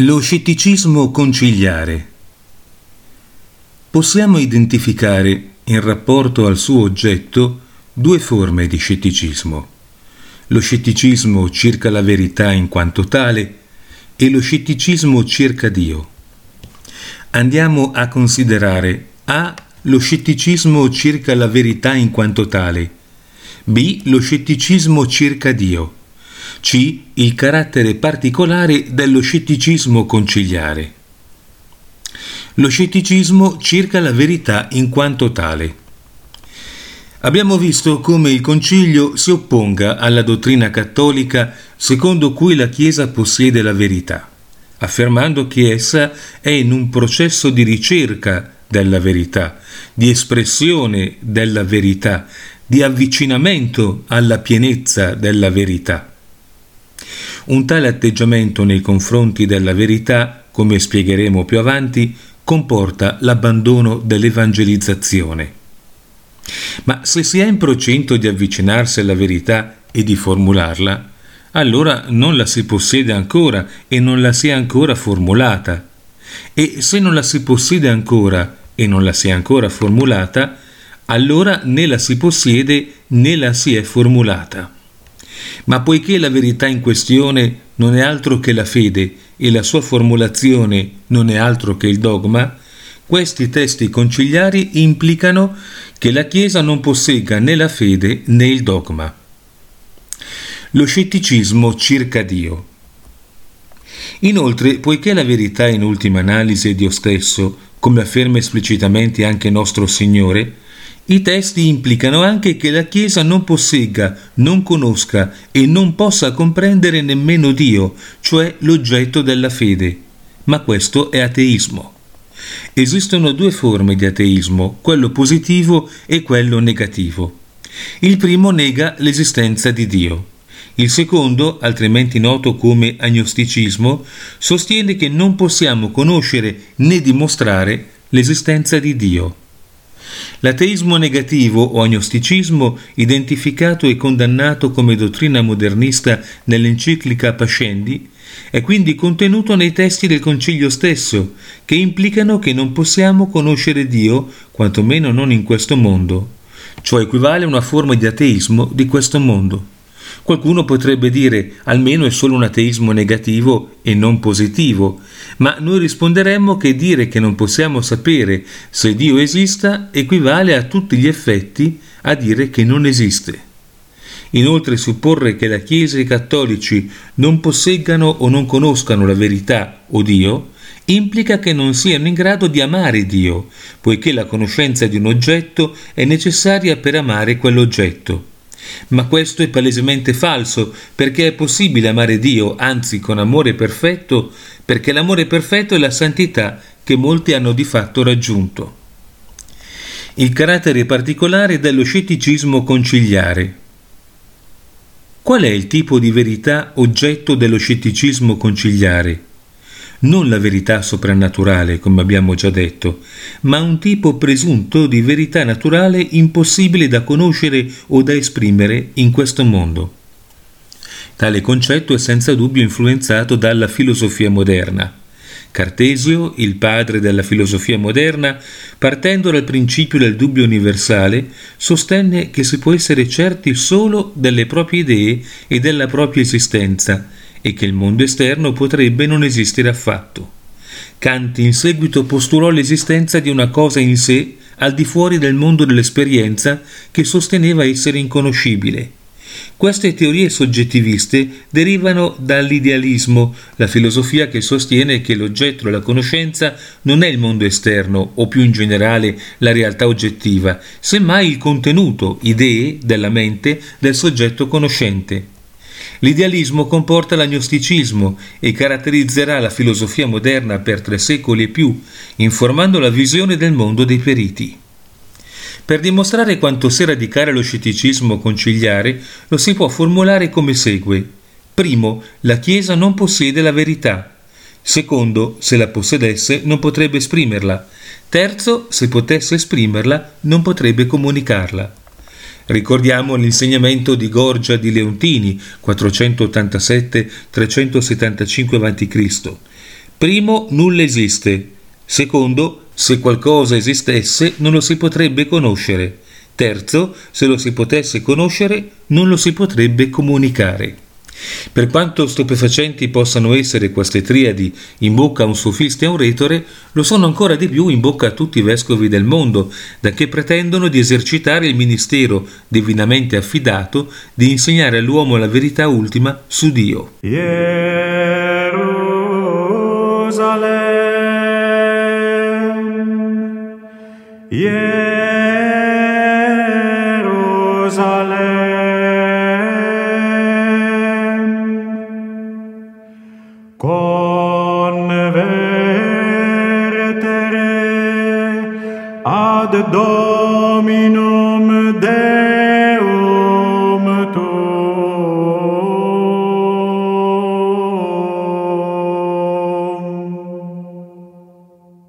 Lo scetticismo conciliare. Possiamo identificare, in rapporto al suo oggetto, due forme di scetticismo. Lo scetticismo circa la verità in quanto tale e lo scetticismo circa Dio. Andiamo a considerare A. Lo scetticismo circa la verità in quanto tale. B. Lo scetticismo circa Dio. C. Il carattere particolare dello scetticismo conciliare. Lo scetticismo circa la verità in quanto tale. Abbiamo visto come il Concilio si opponga alla dottrina cattolica secondo cui la Chiesa possiede la verità, affermando che essa è in un processo di ricerca della verità, di espressione della verità, di avvicinamento alla pienezza della verità. Un tale atteggiamento nei confronti della verità, come spiegheremo più avanti, comporta l'abbandono dell'evangelizzazione. Ma se si è in procinto di avvicinarsi alla verità e di formularla, allora non la si possiede ancora e non la si è ancora formulata. E se non la si possiede ancora e non la si è ancora formulata, allora né la si possiede né la si è formulata. Ma poiché la verità in questione non è altro che la fede e la sua formulazione non è altro che il dogma, questi testi conciliari implicano che la Chiesa non possegga né la fede né il dogma. Lo scetticismo circa Dio. Inoltre, poiché la verità in ultima analisi è Dio stesso, come afferma esplicitamente anche nostro Signore, i testi implicano anche che la Chiesa non possegga, non conosca e non possa comprendere nemmeno Dio, cioè l'oggetto della fede. Ma questo è ateismo. Esistono due forme di ateismo, quello positivo e quello negativo. Il primo nega l'esistenza di Dio. Il secondo, altrimenti noto come agnosticismo, sostiene che non possiamo conoscere né dimostrare l'esistenza di Dio. L'ateismo negativo o agnosticismo, identificato e condannato come dottrina modernista nell'enciclica Pascendi, è quindi contenuto nei testi del Concilio stesso, che implicano che non possiamo conoscere Dio, quantomeno non in questo mondo. Ciò equivale a una forma di ateismo di questo mondo. Qualcuno potrebbe dire almeno è solo un ateismo negativo e non positivo, ma noi risponderemmo che dire che non possiamo sapere se Dio esista equivale a tutti gli effetti a dire che non esiste. Inoltre supporre che la Chiesa e i cattolici non posseggano o non conoscano la verità o Dio implica che non siano in grado di amare Dio, poiché la conoscenza di un oggetto è necessaria per amare quell'oggetto. Ma questo è palesemente falso, perché è possibile amare Dio, anzi con amore perfetto, perché l'amore perfetto è la santità che molti hanno di fatto raggiunto. Il carattere particolare dello scetticismo conciliare. Qual è il tipo di verità oggetto dello scetticismo conciliare? Non la verità soprannaturale, come abbiamo già detto, ma un tipo presunto di verità naturale impossibile da conoscere o da esprimere in questo mondo. Tale concetto è senza dubbio influenzato dalla filosofia moderna. Cartesio, il padre della filosofia moderna, partendo dal principio del dubbio universale, sostenne che si può essere certi solo delle proprie idee e della propria esistenza e che il mondo esterno potrebbe non esistere affatto. Kant in seguito postulò l'esistenza di una cosa in sé al di fuori del mondo dell'esperienza che sosteneva essere inconoscibile queste teorie soggettiviste derivano dall'idealismo, la filosofia che sostiene che l'oggetto della conoscenza non è il mondo esterno o più in generale la realtà oggettiva, semmai il contenuto, idee della mente del soggetto conoscente. L'idealismo comporta l'agnosticismo e caratterizzerà la filosofia moderna per tre secoli e più, informando la visione del mondo dei periti. Per dimostrare quanto sia radicare lo scetticismo conciliare, lo si può formulare come segue. Primo, la Chiesa non possiede la verità. Secondo, se la possedesse non potrebbe esprimerla. Terzo, se potesse esprimerla non potrebbe comunicarla. Ricordiamo l'insegnamento di Gorgia di Leontini, 487-375 a.C. Primo, nulla esiste. Secondo, se qualcosa esistesse non lo si potrebbe conoscere. Terzo, se lo si potesse conoscere non lo si potrebbe comunicare. Per quanto stupefacenti possano essere queste triadi in bocca a un sofista e a un retore, lo sono ancora di più in bocca a tutti i vescovi del mondo, da che pretendono di esercitare il ministero divinamente affidato di insegnare all'uomo la verità ultima su Dio. Jerusalem, Jerusalem, Domino.